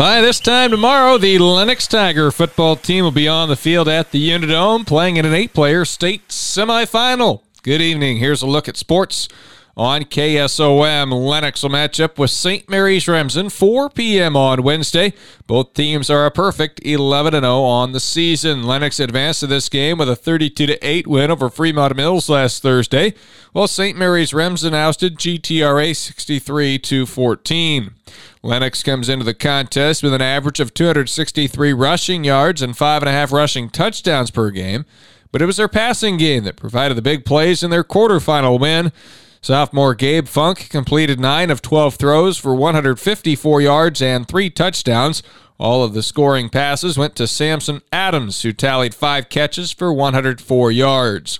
By this time tomorrow, the Lenox Tiger football team will be on the field at the Unidome playing in an eight player state semifinal. Good evening. Here's a look at sports on KSOM. Lenox will match up with St. Mary's Remsen 4 p.m. on Wednesday. Both teams are a perfect 11 0 on the season. Lenox advanced to this game with a 32 8 win over Fremont Mills last Thursday, while St. Mary's Remsen ousted GTRA 63 14. Lenox comes into the contest with an average of 263 rushing yards and 5.5 rushing touchdowns per game, but it was their passing game that provided the big plays in their quarterfinal win. Sophomore Gabe Funk completed 9 of 12 throws for 154 yards and 3 touchdowns. All of the scoring passes went to Samson Adams, who tallied 5 catches for 104 yards.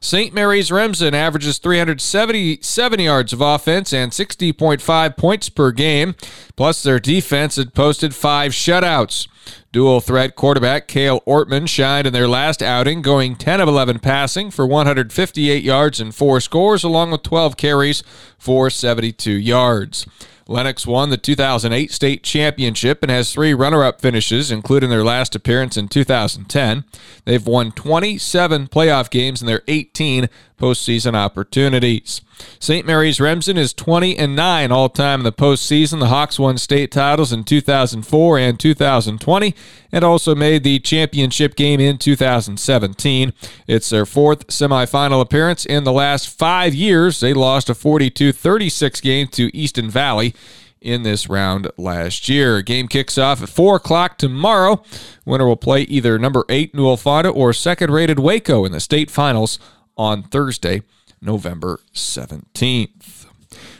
St. Mary's Remsen averages 377 yards of offense and 60.5 points per game. Plus, their defense had posted five shutouts. Dual threat quarterback Cale Ortman shined in their last outing, going 10 of 11 passing for 158 yards and four scores, along with 12 carries for 72 yards. Lenox won the 2008 state championship and has three runner up finishes, including their last appearance in 2010. They've won 27 playoff games in their 18 postseason opportunities. St. Mary's Remsen is 20 and 9 all time in the postseason. The Hawks won state titles in 2004 and 2020 and also made the championship game in 2017. It's their fourth semifinal appearance in the last five years. They lost a 42 36 game to Easton Valley in this round last year. Game kicks off at 4 o'clock tomorrow. Winner will play either number 8 Newell Fonda or second rated Waco in the state finals on Thursday, November 17th.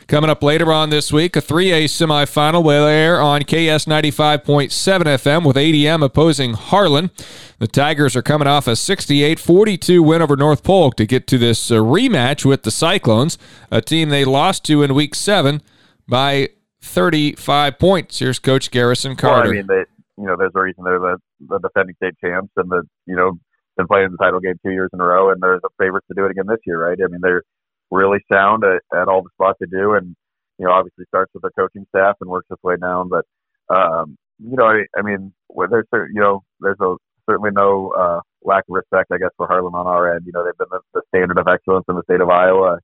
Coming up later on this week, a 3A semifinal will air on KS 95.7 FM with ADM opposing Harlan. The Tigers are coming off a 68 42 win over North Polk to get to this uh, rematch with the Cyclones, a team they lost to in week seven by 35 points. Here's Coach Garrison Carter. Well, I mean, they, you know, there's a reason they're the, the defending state champs and the, you know, been playing the title game two years in a row, and they're the favorites to do it again this year, right? I mean, they're really sound at, at all the spots they do, and you know, obviously starts with their coaching staff and works its way down. But um, you know, I, I mean, there's you know, there's a certainly no uh, lack of respect, I guess, for Harlan on our end. You know, they've been the, the standard of excellence in the state of Iowa.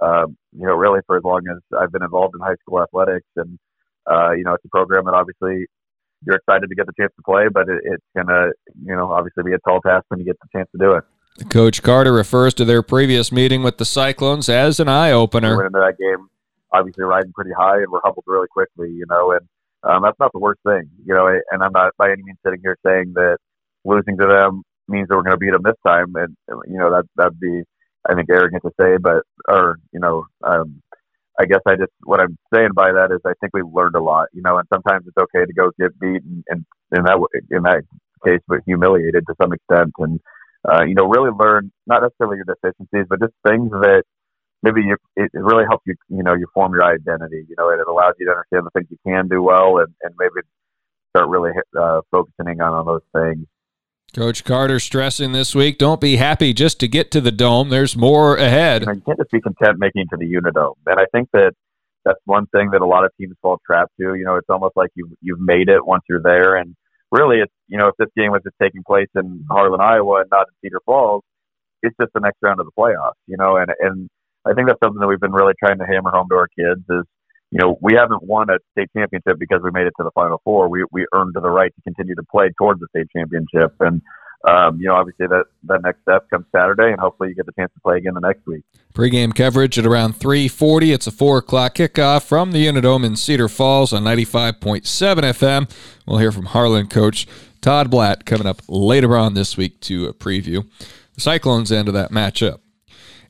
Um, you know, really for as long as I've been involved in high school athletics, and uh, you know, it's a program that obviously you're excited to get the chance to play, but it, it's gonna, you know, obviously be a tall task when you get the chance to do it. Coach Carter refers to their previous meeting with the Cyclones as an eye opener. We went into that game obviously riding pretty high, and we're humbled really quickly, you know, and um, that's not the worst thing, you know. And I'm not by any means sitting here saying that losing to them means that we're going to beat them this time, and you know that that'd be, I think, arrogant to say, but or you know, um, I guess I just what I'm saying by that is I think we learned a lot, you know, and sometimes it's okay to go get beat and, and in that in that case, but humiliated to some extent, and uh, you know, really learn not necessarily your deficiencies, but just things that maybe you, it really helps you, you know, you form your identity, you know, and it allows you to understand the things you can do well, and and maybe start really uh, focusing on on those things. Coach Carter stressing this week, don't be happy just to get to the dome. There's more ahead. You, can't just be content making it to the Unidome. And I think that that's one thing that a lot of teams fall trapped to. You know, it's almost like you've, you've made it once you're there. And really, it's, you know, if this game was just taking place in Harlan, Iowa and not in Cedar Falls, it's just the next round of the playoffs, you know, and, and I think that's something that we've been really trying to hammer home to our kids is, you know, we haven't won a state championship because we made it to the final four. We we earned the right to continue to play towards the state championship, and um, you know, obviously that that next step comes Saturday, and hopefully you get the chance to play again the next week. Pre-game coverage at around 3:40. It's a four o'clock kickoff from the Unidome in Cedar Falls on 95.7 FM. We'll hear from Harlan coach Todd Bladt coming up later on this week to a preview the Cyclones end of that matchup.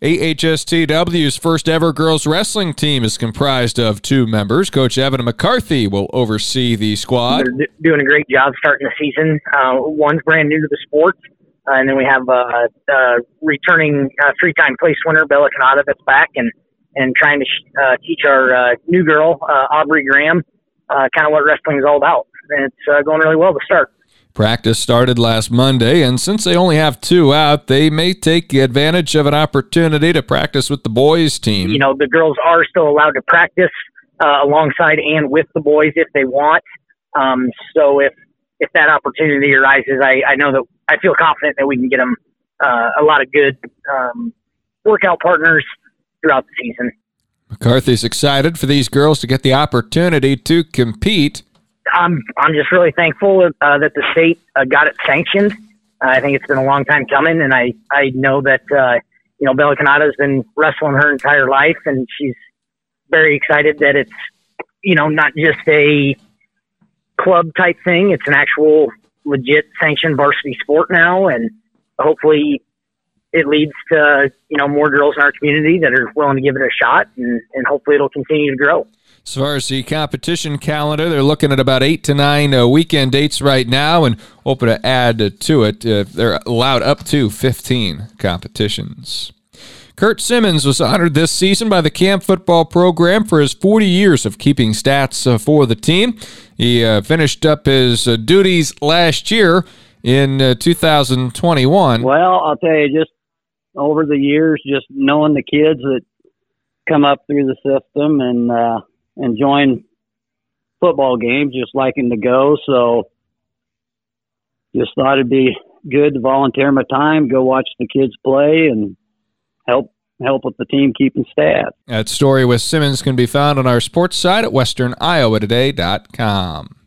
AHSTW's first ever girls wrestling team is comprised of two members. Coach Evan McCarthy will oversee the squad. They're doing a great job starting the season. Uh, one's brand new to the sport, uh, and then we have uh, uh, returning uh, three-time place winner Bella Canada that's back and and trying to sh- uh, teach our new girl Aubrey Graham kind of what wrestling is all about. And it's going really well to start. Practice started last Monday, and since they only have two out, they may take advantage of an opportunity to practice with the boys' team. You know, the girls are still allowed to practice uh, alongside and with the boys if they want. Um, so if if that opportunity arises, I, I know that I feel confident that we can get them uh, a lot of good um, workout partners throughout the season. McCarthy's excited for these girls to get the opportunity to compete. I'm I'm just really thankful uh, that the state uh, got it sanctioned. I think it's been a long time coming, and I I know that uh, you know Bella Canada's been wrestling her entire life, and she's very excited that it's you know not just a club type thing; it's an actual legit sanctioned varsity sport now, and hopefully it leads to you know more girls in our community that are willing to give it a shot, and, and hopefully it'll continue to grow. As far as the competition calendar, they're looking at about eight to nine uh, weekend dates right now, and hoping to add uh, to it. Uh, they're allowed up to 15 competitions. Kurt Simmons was honored this season by the camp football program for his 40 years of keeping stats uh, for the team. He uh, finished up his uh, duties last year in 2021. Well, I'll tell you, just over the years, just knowing the kids that come up through the system and uh, enjoying football games, just liking to go. So just thought it'd be good to volunteer my time, go watch the kids play, and help help with the team keeping stats. That story with Simmons can be found on our sports site at westerniowa.today.com.